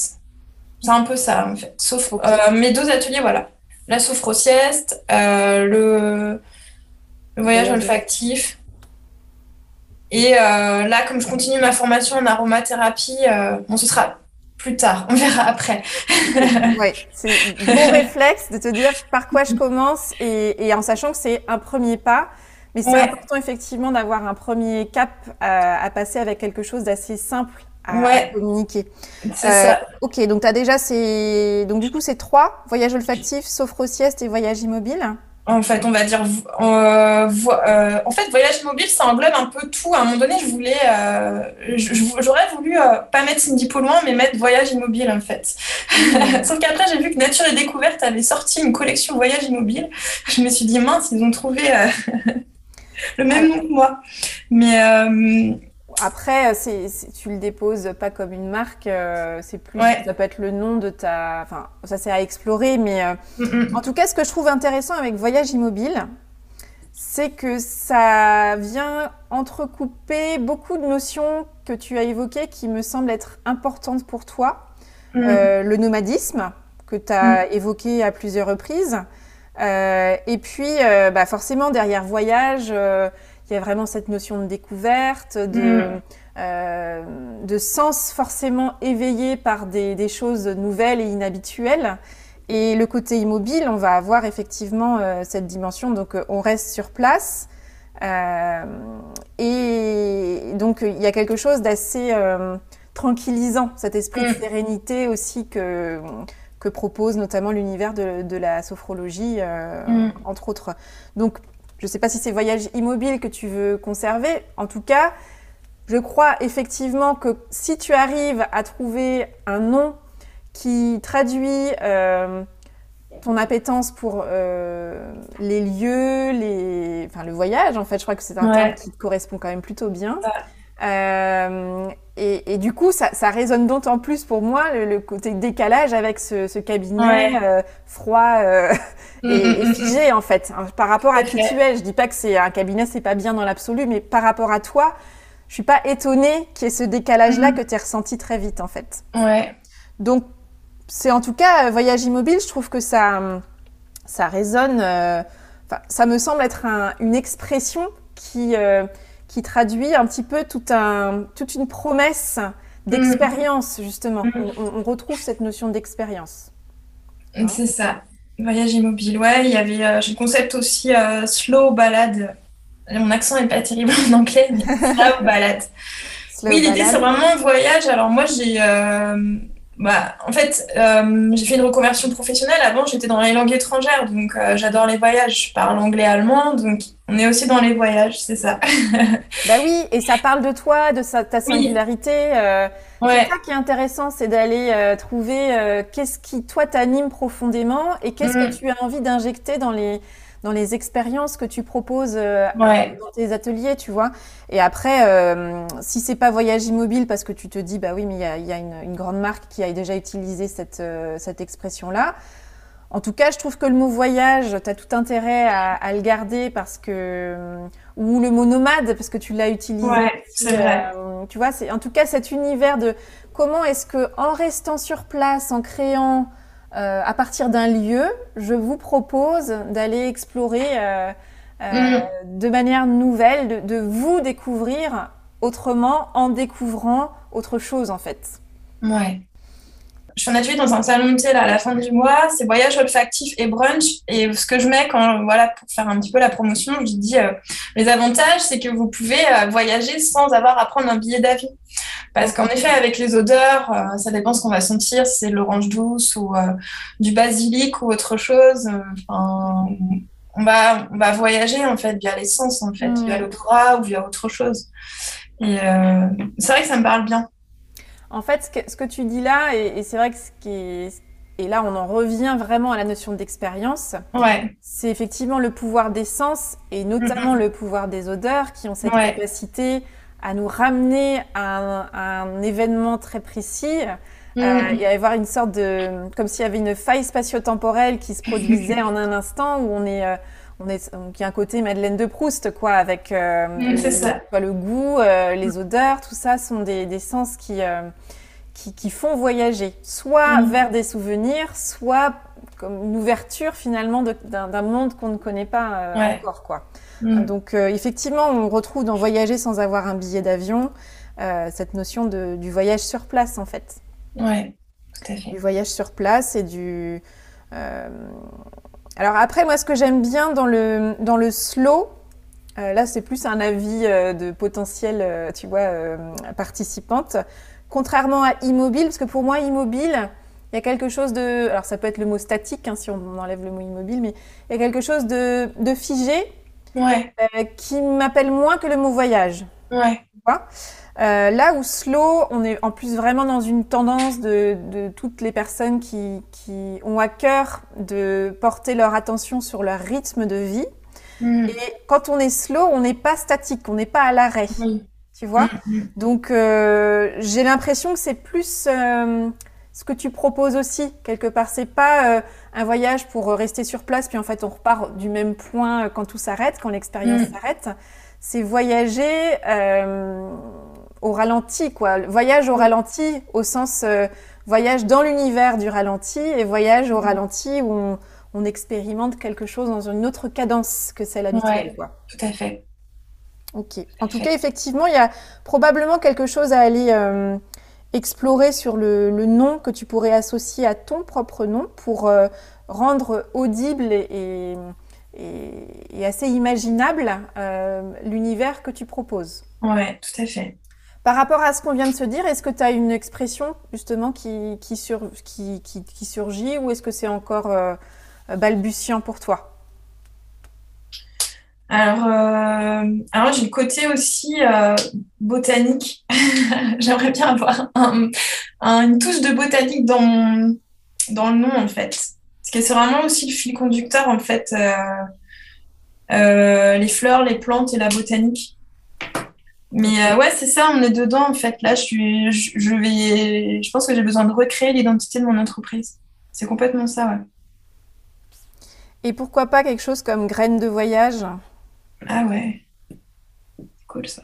C'est un peu ça, en fait. Sauf euh, mes deux ateliers, voilà. La soufre-sieste, euh, le, le voyage olfactif. Et là, comme je continue ma formation en aromathérapie, bon, ce sera plus tard, on verra après. [LAUGHS] Ouais, c'est bon [LAUGHS] réflexe de te dire par quoi je commence et, et en sachant que c'est un premier pas, Mais c'est important effectivement d'avoir un premier cap à, passer avec quelque chose d'assez simple à, communiquer. C'est ça. Ok, donc tu as déjà ces... Donc du coup, c'est trois, voyage olfactif, sophro-sieste et voyage immobile en fait, on va dire, euh, euh, en fait, voyage mobile, ça englobe un peu tout. À un moment donné, je voulais, euh, j'aurais voulu pas mettre Cindy loin, mais mettre voyage immobile, en fait. Mmh. [LAUGHS] Sauf qu'après, j'ai vu que Nature et Découverte avait sorti une collection voyage immobile. Je me suis dit, mince, ils ont trouvé [LAUGHS] le même nom que moi. Mais après, c'est, tu le déposes pas comme une marque, euh, c'est plus, ça peut être le nom de ta, enfin, ça c'est à explorer, mais euh, mm, [LAUGHS] mm. en tout cas, ce que je trouve intéressant avec Voyage Immobile, c'est que ça vient entrecouper beaucoup de notions que tu as évoquées qui me semblent être importantes pour toi. Mm. Euh, le nomadisme, que tu as évoqué à plusieurs reprises. et puis, bah forcément, derrière voyage, il y a vraiment cette notion de découverte, de, mm. euh, de sens forcément éveillé par des, choses nouvelles et inhabituelles. Et le côté immobile, on va avoir effectivement euh, cette dimension, donc euh, on reste sur place. et donc il y a quelque chose d'assez tranquillisant, cet esprit de mm. sérénité aussi que, que propose notamment l'univers de, la sophrologie, mm. entre autres. Donc je ne sais pas si c'est voyage immobile que tu veux conserver. En tout cas, je crois effectivement que si tu arrives à trouver un nom qui traduit euh, ton appétence pour euh, les lieux, les... Enfin, le voyage, en fait, je crois que c'est un terme qui te correspond quand même plutôt bien. Euh, et, du coup, ça, résonne d'autant plus pour moi le, côté décalage avec ce, cabinet euh, froid euh, et, [LAUGHS] figé en fait. Hein, par rapport à qui tu es, je dis pas que c'est un cabinet, c'est pas bien dans l'absolu, mais par rapport à toi, je suis pas étonnée qu'il y ait ce décalage-là que tu as ressenti très vite en fait. Ouais. Donc, c'est en tout cas voyage immobile. Je trouve que ça, ça résonne. ça me semble être une expression qui qui traduit un petit peu tout un, toute une promesse d'expérience, mm. justement. Mm. On, retrouve cette notion d'expérience. Hein C'est ça. Voyage immobile. Ouais, il y avait euh, le concept aussi euh, slow balade. Mon accent n'est pas terrible en anglais, mais [LAUGHS] slow balade. oui, l'idée, c'est vraiment un voyage. Alors, moi, j'ai. Euh, bah, en fait, euh, j'ai fait une reconversion professionnelle. Avant, j'étais dans les langues étrangères, donc euh, j'adore les voyages. Je parle anglais, allemand, donc on est aussi dans les voyages, c'est ça. [LAUGHS] bah oui, et ça parle de toi, de ta singularité. Euh, C'est ça qui est intéressant, c'est d'aller trouver qu'est-ce qui, toi, t'anime profondément et qu'est-ce que mm. tu as envie d'injecter dans les dans les expériences que tu proposes euh, dans tes ateliers, tu vois. Et après, euh, si c'est pas voyage immobile parce que tu te dis, bah oui, mais il y a, une, grande marque qui a déjà utilisé cette, euh, cette expression-là. En tout cas, je trouve que le mot voyage, tu as tout intérêt à, le garder parce que. Ou le mot nomade, parce que tu l'as utilisé. Ouais, c'est vrai. tu vois, c'est en tout cas cet univers de comment est-ce que, en restant sur place, en créant euh, à partir d'un lieu, je vous propose d'aller explorer euh, euh, mm. de manière nouvelle, de, vous découvrir autrement en découvrant autre chose en fait. Ouais. Je fais un atelier dans un salon de thé à la fin du mois, c'est voyage olfactif et brunch. Et ce que je mets quand, voilà, pour faire un petit peu la promotion, je dis les avantages, c'est que vous pouvez voyager sans avoir à prendre un billet d'avion. Parce qu'en effet, avec les odeurs, euh, ça dépend ce qu'on va sentir, si c'est l'orange douce ou euh, du basilic ou autre chose. Enfin, on va, on va voyager en fait via l'essence, en fait, via l'odorat ou via autre chose. Et euh, c'est vrai que ça me parle bien. En fait, ce que, tu dis là, et, c'est vrai que ce qui est, et là, on en revient vraiment à la notion d'expérience. Ouais. C'est effectivement le pouvoir des sens et notamment le pouvoir des odeurs qui ont cette capacité à nous ramener à un, événement très précis. Mm. Euh, il y avait avoir une sorte de, comme s'il y avait une faille spatio-temporelle qui se produisait [LAUGHS] en un instant où on est, euh, on est, donc il y a un côté Madeleine de Proust, quoi, avec euh, le, le, goût, les odeurs, tout ça sont des, des sens qui, qui, qui, font voyager, soit mm. vers des souvenirs, soit comme une ouverture finalement d'un monde qu'on ne connaît pas encore, quoi. Mm. Donc euh, effectivement, on retrouve dans voyager sans avoir un billet d'avion euh, cette notion de, du voyage sur place en fait. Ouais, tout à fait. Du voyage sur place et du. Euh, alors après, moi, ce que j'aime bien dans le, dans le slow, là, c'est plus un avis de potentiel, tu vois, participante. Contrairement à immobile, parce que pour moi, immobile, il y a quelque chose de. Alors, ça peut être le mot statique, hein, si on enlève le mot immobile, mais il y a quelque chose de, de figé ouais. euh, qui m'appelle moins que le mot voyage. Ouais. Euh, là où slow, on est en plus vraiment dans une tendance de, de toutes les personnes qui, qui, ont à cœur de porter leur attention sur leur rythme de vie. Mm. Et quand on est slow, on n'est pas statique, on n'est pas à l'arrêt. Tu vois mm, mm. Donc, euh, j'ai l'impression que c'est plus euh, ce que tu proposes aussi quelque part. C'est pas un voyage pour rester sur place, puis en fait on repart du même point quand tout s'arrête, quand l'expérience s'arrête. C'est voyager au ralenti, quoi. Voyage au ralenti au sens euh, voyage dans l'univers du ralenti et voyage au mm. ralenti où on, on, expérimente quelque chose dans une autre cadence que celle habituelle, ouais, quoi. Tout à fait. Ok. En tout, cas, effectivement, il y a probablement quelque chose à aller euh, explorer sur le, nom que tu pourrais associer à ton propre nom pour euh, rendre audible et, assez imaginable l'univers que tu proposes. Ouais, tout à fait. Par rapport à ce qu'on vient de se dire, est-ce que tu as une expression justement qui, surgit ou est-ce que c'est encore euh, balbutiant pour toi? Alors, euh, alors j'ai le côté aussi euh, botanique. [LAUGHS] J'aimerais bien avoir une touche de botanique dans, dans le nom, en fait. Parce que c'est vraiment aussi le fil conducteur, en fait. Euh, les fleurs, les plantes et la botanique. Mais ouais, c'est ça, on est dedans, en fait. Là, je, suis, je, vais, je pense que j'ai besoin de recréer l'identité de mon entreprise. C'est complètement ça, ouais. Et pourquoi pas quelque chose comme graines de voyage? Ah ouais. Cool ça.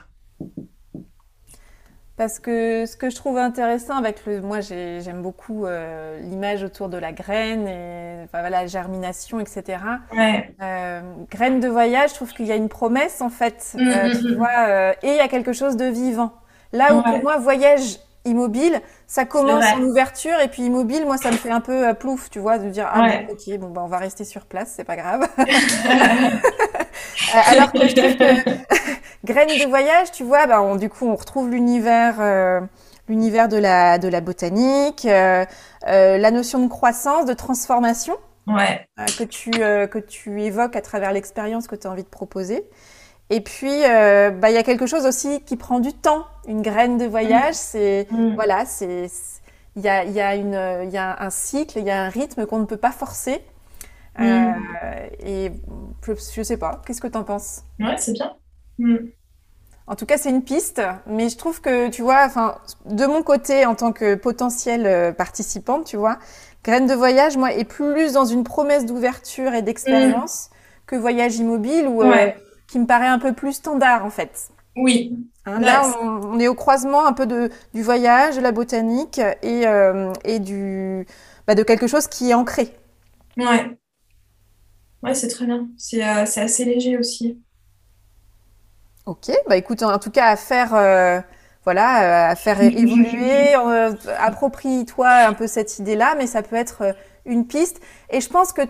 Parce que ce que je trouve intéressant avec le. Moi, j'aime beaucoup euh, l'image autour de la graine et enfin, la germination, etc. Ouais. Euh, graine de voyage, je trouve qu'il y a une promesse, en fait. Mm, euh, mm, tu mm. vois, et il y a quelque chose de vivant. Là où pour moi, voyage immobile, ça commence en ouverture et puis immobile, moi, ça me fait un peu plouf, tu vois, de dire ah bon, ok, bon bah on va rester sur place, c'est pas grave. [LAUGHS] [LAUGHS] Alors que je trouve que graines de voyage, tu vois, bah, du coup, on retrouve l'univers, euh, l'univers de la de la botanique, euh, la notion de croissance, de transformation. Ouais. que tu que tu évoques à travers l'expérience que tu as envie de proposer. Et puis, bah, il y a quelque chose aussi qui prend du temps. Une graine de voyage, mm. c'est mm. voilà, c'est il y a, y, a y a un cycle, il y a un rythme qu'on ne peut pas forcer. Mm. Euh, et je, je, sais pas, qu'est-ce que tu en penses? Ouais, c'est bien. En tout cas, c'est une piste, mais je trouve que, tu vois, enfin, de mon côté, en tant que potentiel euh, participante, tu vois, Graine de voyage, moi, est plus dans une promesse d'ouverture et d'expérience que voyage immobile, ou euh, qui me paraît un peu plus standard, en fait. Oui. Hein, là, on, on, est au croisement un peu de, du voyage, de la botanique et, euh, et du, bah, de quelque chose qui est ancré. Ouais. Ouais, c'est très bien. C'est euh, assez léger aussi. Ok, bah écoute, en tout cas, à faire, euh, voilà, euh, à faire évoluer, euh, approprie-toi un peu cette idée-là, mais ça peut être euh, une piste. Et je pense que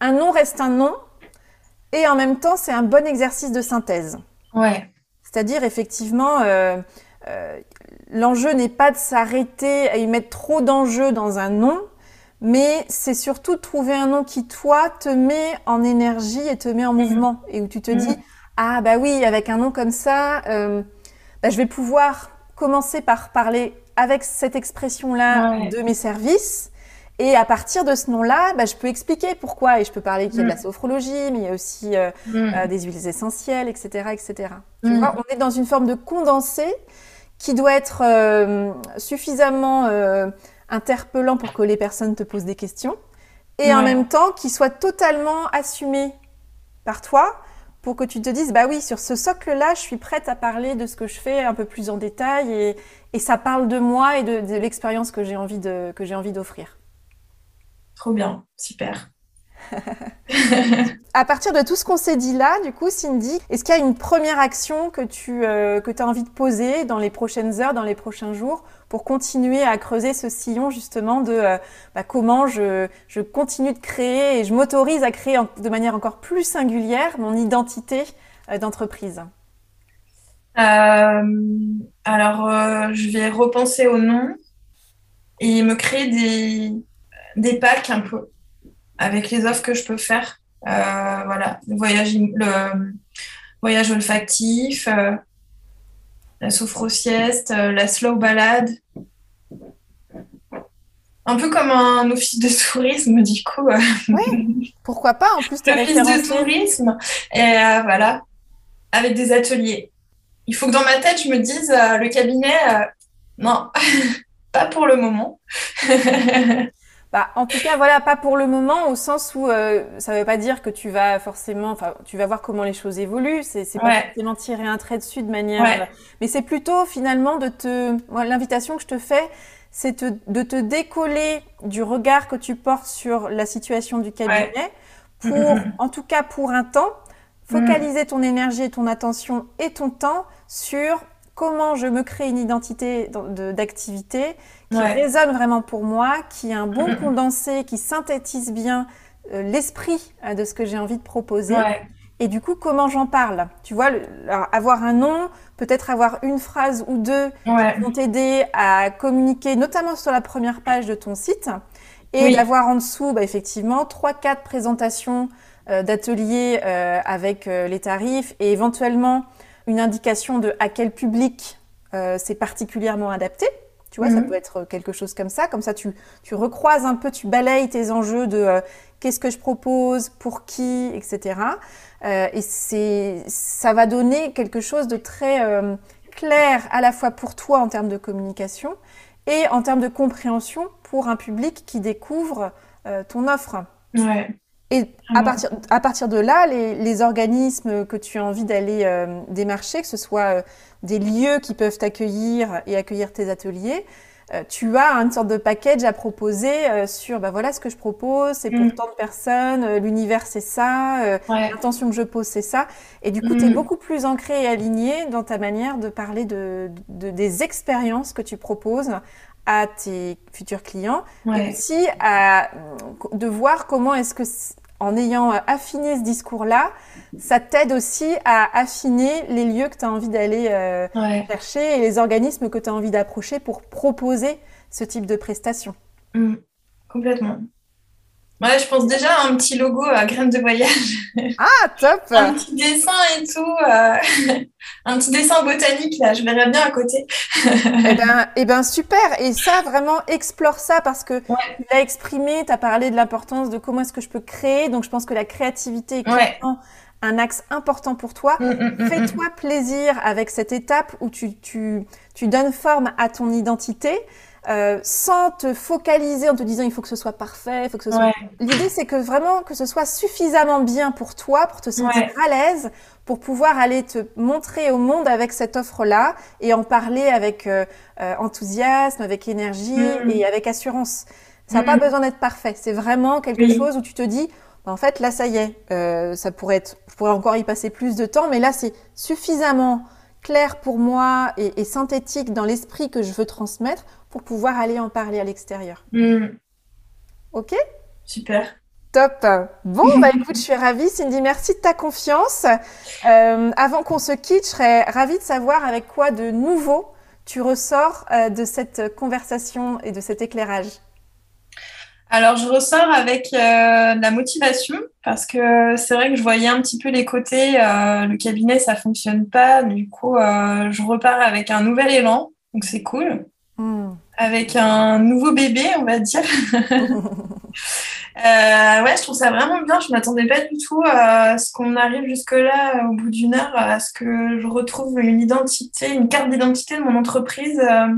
un nom reste un nom, et en même temps, c'est un bon exercice de synthèse. Ouais. C'est-à-dire, effectivement, l'enjeu n'est pas de s'arrêter à y mettre trop d'enjeux dans un nom, mais c'est surtout de trouver un nom qui, toi, te met en énergie et te met en mmh. mouvement, et où tu te mmh. dis, ah bah oui, avec un nom comme ça, euh, bah, je vais pouvoir commencer par parler avec cette expression-là ouais. de mes services. Et à partir de ce nom-là, bah, je peux expliquer pourquoi. Et je peux parler qu'il y a de la sophrologie, mais il y a aussi euh, mm. euh, des huiles essentielles, etc. etc. Mm. Tu vois, on est dans une forme de condensé qui doit être euh, suffisamment interpellant pour que les personnes te posent des questions. Et Ouais. en même temps, qui soit totalement assumé par toi pour que tu te dises, bah oui, sur ce socle-là, je suis prête à parler de ce que je fais un peu plus en détail et, et ça parle de moi et de, de l'expérience que j'ai envie de, que j'ai envie d'offrir. Trop bien, super. [LAUGHS] À partir de tout ce qu'on s'est dit là, du coup, Cindy, est-ce qu'il y a une première action que tu euh, que as envie de poser dans les prochaines heures, dans les prochains jours, pour continuer à creuser ce sillon justement de euh, bah, comment je, continue de créer et je m'autorise à créer de manière encore plus singulière mon identité d'entreprise Alors, je vais repenser au nom et me créer des, packs un peu avec les offres que je peux faire. voilà, voyage, voyage olfactif, la sophro-sieste, la slow balade, un peu comme un office de tourisme, du coup. Euh. Oui, [LAUGHS] pourquoi pas, en plus, tu Office de tourisme, et euh, voilà, avec des ateliers. Il faut que dans ma tête, je me dise, euh, le cabinet, non, [LAUGHS] pas pour le moment. [LAUGHS] Bah, en tout cas, voilà, pas pour le moment, au sens où ça ne veut pas dire que tu vas forcément, enfin, tu vas voir comment les choses évoluent. C'est pas forcément tirer un trait dessus de manière, mais c'est plutôt finalement de te, l'invitation que je te fais, c'est de te décoller du regard que tu portes sur la situation du cabinet pour, [LAUGHS] en tout cas pour un temps, focaliser ton énergie et ton attention et ton temps sur comment je me crée une identité d'activité qui résonne vraiment pour moi, qui est un bon [LAUGHS] condensé, qui synthétise bien euh, l'esprit euh, de ce que j'ai envie de proposer. Et du coup, comment j'en parle? Tu vois, avoir un nom, peut-être avoir une phrase ou deux qui vont t'aider à communiquer, notamment sur la première page de ton site. Et d'avoir en dessous, bah, effectivement, trois, quatre présentations euh, d'ateliers euh, avec euh, les tarifs et éventuellement une indication de à quel public c'est particulièrement adapté. Tu vois, ça mhm. peut être quelque chose comme ça. Comme ça, tu, tu recroises un peu, tu balayes tes enjeux de qu'est-ce que je propose, pour qui, etc. Euh, et c'est, ça va donner quelque chose de très euh, clair à la fois pour toi en termes de communication et en termes de compréhension pour un public qui découvre euh, ton offre. Ouais. Et à partir, à partir de là, les, les organismes que tu as envie d'aller démarcher, que ce soit des lieux qui peuvent t'accueillir et accueillir tes ateliers, euh, tu as une sorte de package à proposer euh, sur bah voilà ce que je propose, c'est pour mm. tant de personnes, euh, l'univers c'est ça, l'intention que je pose c'est ça. Et du coup, tu es mm. beaucoup plus ancré et aligné dans ta manière de parler de, des expériences que tu proposes à tes futurs clients, et aussi à, de voir comment est-ce que en ayant euh, affiné ce discours-là, ça t'aide aussi à affiner les lieux que tu as envie d'aller euh, chercher et les organismes que tu as envie d'approcher pour proposer ce type de prestations. Mmh. complètement. Ouais, je pense déjà à un petit logo à graines de voyage. [LAUGHS] Ah, top [LAUGHS] Un petit dessin et tout. Euh, [LAUGHS] un petit dessin botanique, là, je verrais bien à côté. eh, ben, eh ben, super Et ça, vraiment, explore ça parce que tu l'as exprimé, tu as parlé de l'importance de comment est-ce que je peux créer. Donc, je pense que la créativité est clairement un axe important pour toi. Mm, mm, mm, Fais-toi plaisir avec cette étape où tu, tu, tu donnes forme à ton identité. Euh, sans te focaliser en te disant il faut que ce soit parfait, il faut que ce soit. L'idée c'est que vraiment que ce soit suffisamment bien pour toi, pour te sentir à l'aise, pour pouvoir aller te montrer au monde avec cette offre-là et en parler avec euh, euh, enthousiasme, avec énergie mm. et avec assurance. Ça n'a pas mm. besoin d'être parfait. C'est vraiment quelque chose où tu te dis bah, en fait là ça y est, ça pourrait être, je pourrais encore y passer plus de temps, mais là c'est suffisamment clair pour moi et synthétique dans l'esprit que je veux transmettre pour pouvoir aller en parler à l'extérieur. Hmm. Ok? Super. Top. Bon, [LAUGHS] bah écoute, je suis ravie. Cindy, merci de ta confiance. Euh, avant qu'on se quitte, je serais ravie de savoir avec quoi de nouveau tu ressors euh, de cette conversation et de cet éclairage. Alors, je ressors avec euh, la motivation parce que c'est vrai que je voyais un petit peu les côtés. le cabinet, ça fonctionne pas. Du coup, je repars avec un nouvel élan. Donc, c'est cool. Hmm. Avec un nouveau bébé, on va dire. Euh, ouais, je trouve ça vraiment bien. Je m'attendais pas du tout à ce qu'on arrive jusque-là, au bout d'une heure, à ce que je retrouve une identité, une carte d'identité de mon entreprise euh,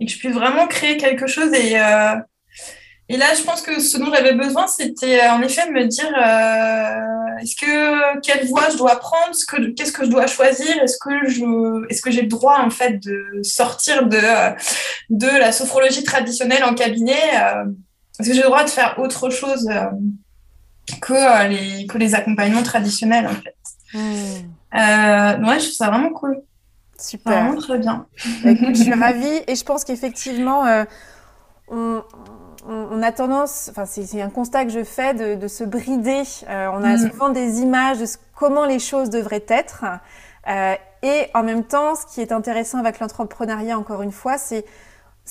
et que je puisse vraiment créer quelque chose. Et, euh, et là, je pense que ce dont j'avais besoin, c'était en effet de me dire est-ce que quelle voie je dois prendre, qu'est-ce que je dois choisir, est-ce que je, est-ce que j'ai le droit en fait de sortir de de la sophrologie traditionnelle en cabinet, euh, est-ce que j'ai le droit de faire autre chose euh, que euh, les que les accompagnements traditionnels en fait. Hmm. ouais, je trouve ça vraiment cool. Super. Vraiment très bien. Bah, je suis ravie et je pense qu'effectivement, on, on, a tendance, enfin c'est un constat que je fais de, se brider. Euh, on a mm. souvent des images de comment les choses devraient être. Euh, et en même temps, ce qui est intéressant avec l'entrepreneuriat, encore une fois, c'est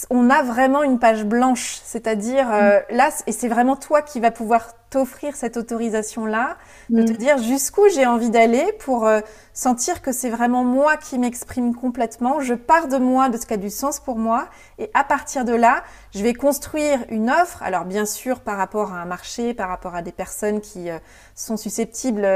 on a vraiment une page blanche, c'est-à-dire euh, mm. là, et c'est vraiment toi qui vas pouvoir t'offrir cette autorisation-là, de te mm. dire jusqu'où j'ai envie d'aller pour euh, sentir que c'est vraiment moi qui m'exprime complètement. Je pars de moi, de ce qui a du sens pour moi, et à partir de là, je vais construire une offre. Alors bien sûr, par rapport à un marché, par rapport à des personnes qui euh, sont susceptibles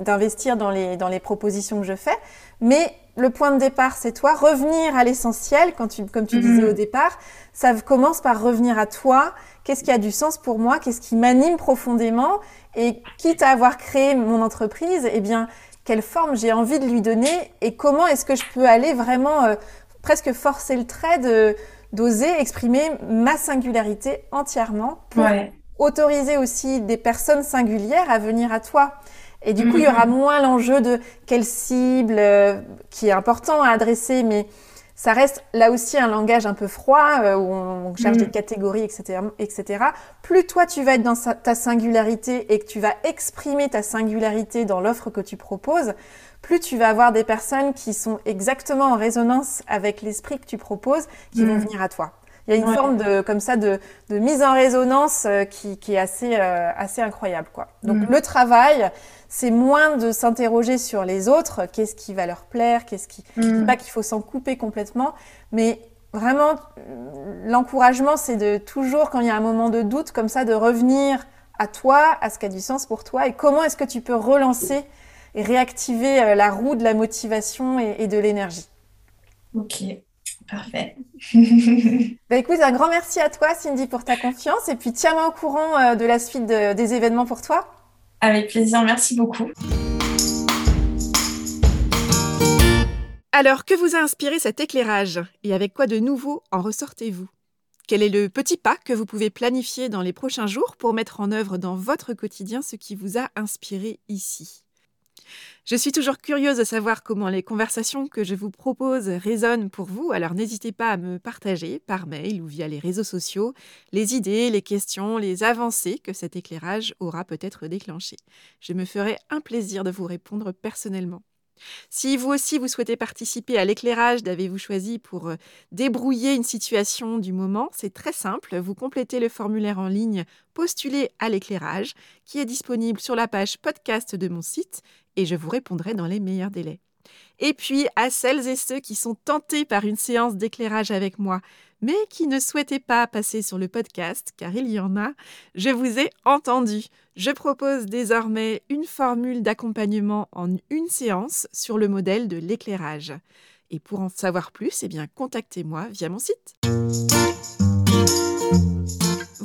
d'investir dans les, dans les propositions que je fais, mais le point de départ, c'est toi. Revenir à l'essentiel, quand tu, comme tu disais mhm. au départ, ça commence par revenir à toi. Qu'est-ce qui a du sens pour moi? Qu'est-ce qui m'anime profondément? Et quitte à avoir créé mon entreprise, eh bien, quelle forme j'ai envie de lui donner? Et comment est-ce que je peux aller vraiment euh, presque forcer le trait de d'oser exprimer ma singularité entièrement pour autoriser aussi des personnes singulières à venir à toi? Et du coup, il y aura mhm. moins l'enjeu de quelle cible euh, qui est important à adresser, mais ça reste là aussi un langage un peu froid euh, où on, cherche des mhm. catégories, etc., etc. Plus toi tu vas être dans ta singularité et que tu vas exprimer ta singularité dans l'offre que tu proposes, plus tu vas avoir des personnes qui sont exactement en résonance avec l'esprit que tu proposes, qui vont mhm. venir à toi. Il y a une forme de comme ça de, de mise en résonance euh, qui, qui, est assez assez incroyable quoi. Donc le travail, c'est moins de s'interroger sur les autres, qu'est-ce qui va leur plaire, qu'est-ce qui, mm. pas qu'il faut s'en couper complètement, mais vraiment l'encouragement, c'est de toujours quand il y a un moment de doute comme ça, de revenir à toi, à ce qui a du sens pour toi, et comment est-ce que tu peux relancer et réactiver euh, la roue de la motivation et, de l'énergie. Ok. Parfait. bah écoute, un grand merci à toi, Cindy, pour ta confiance. Et puis, tiens-moi au courant euh, de la suite des événements pour toi. Avec plaisir, merci beaucoup. Alors, que vous a inspiré cet éclairage? Et avec quoi de nouveau en ressortez-vous? Quel est le petit pas que vous pouvez planifier dans les prochains jours pour mettre en œuvre dans votre quotidien ce qui vous a inspiré ici? Je suis toujours curieuse de savoir comment les conversations que je vous propose résonnent pour vous, alors n'hésitez pas à me partager par mail ou via les réseaux sociaux les idées, les questions, les avancées que cet éclairage aura peut-être déclenchées. Je me ferai un plaisir de vous répondre personnellement. Si vous aussi vous souhaitez participer à l'éclairage d'avez-vous choisi pour euh, débrouiller une situation du moment, c'est très simple, vous complétez le formulaire en ligne Postuler à l'éclairage qui est disponible sur la page podcast de mon site et je vous répondrai dans les meilleurs délais. Et puis à celles et ceux qui sont tentés par une séance d'éclairage avec moi, mais qui ne souhaitaient pas passer sur le podcast, car il y en a, je vous ai entendu. Je propose désormais une formule d'accompagnement en une séance sur le modèle de l'éclairage. Et pour en savoir plus, eh bien, contactez-moi via mon site.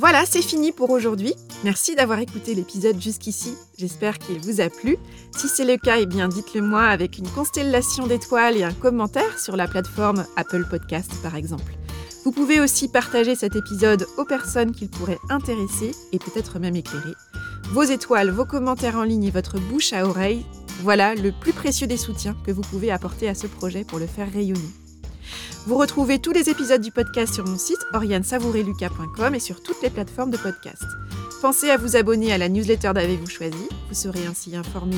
Voilà, c'est fini pour aujourd'hui. Merci d'avoir écouté l'épisode jusqu'ici. J'espère qu'il vous a plu. Si c'est le cas, eh bien dites-le moi avec une constellation d'étoiles et un commentaire sur la plateforme Apple Podcast par exemple. Vous pouvez aussi partager cet épisode aux personnes qu'il pourrait intéresser et peut-être même éclairer. Vos étoiles, vos commentaires en ligne et votre bouche à oreille, voilà le plus précieux des soutiens que vous pouvez apporter à ce projet pour le faire rayonner. Vous retrouvez tous les épisodes du podcast sur mon site oriansavoureluca.com et sur toutes les plateformes de podcast. Pensez à vous abonner à la newsletter d'Avez-vous choisi, vous serez ainsi informé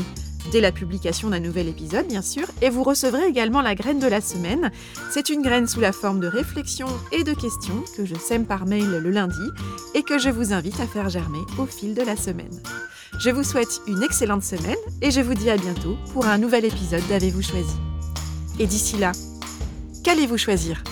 dès la publication d'un nouvel épisode bien sûr, et vous recevrez également la graine de la semaine. C'est une graine sous la forme de réflexions et de questions que je sème par mail le lundi et que je vous invite à faire germer au fil de la semaine. Je vous souhaite une excellente semaine et je vous dis à bientôt pour un nouvel épisode d'Avez-vous choisi. Et d'ici là, qu'allez-vous choisir?